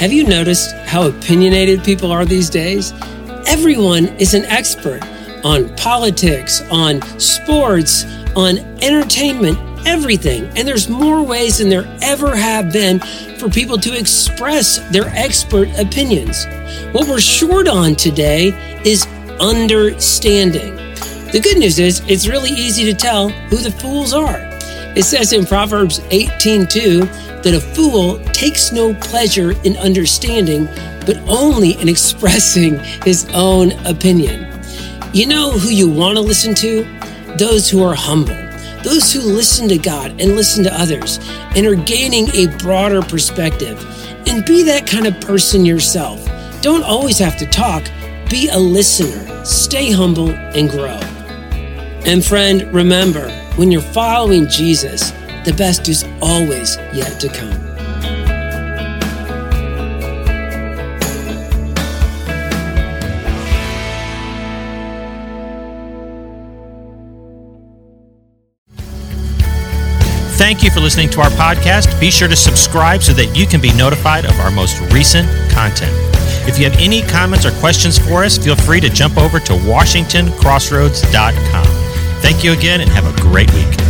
Have you noticed how opinionated people are these days? Everyone is an expert on politics, on sports, on entertainment, everything. And there's more ways than there ever have been for people to express their expert opinions. What we're short on today is understanding. The good news is it's really easy to tell who the fools are. It says in Proverbs 18:2 that a fool takes no pleasure in understanding, but only in expressing his own opinion. You know who you want to listen to? Those who are humble, those who listen to God and listen to others and are gaining a broader perspective. And be that kind of person yourself. Don't always have to talk, be a listener, stay humble, and grow. And friend, remember, when you're following Jesus, the best is always yet to come. Thank you for listening to our podcast. Be sure to subscribe so that you can be notified of our most recent content. If you have any comments or questions for us, feel free to jump over to WashingtonCrossroads.com. Thank you again and have a great week.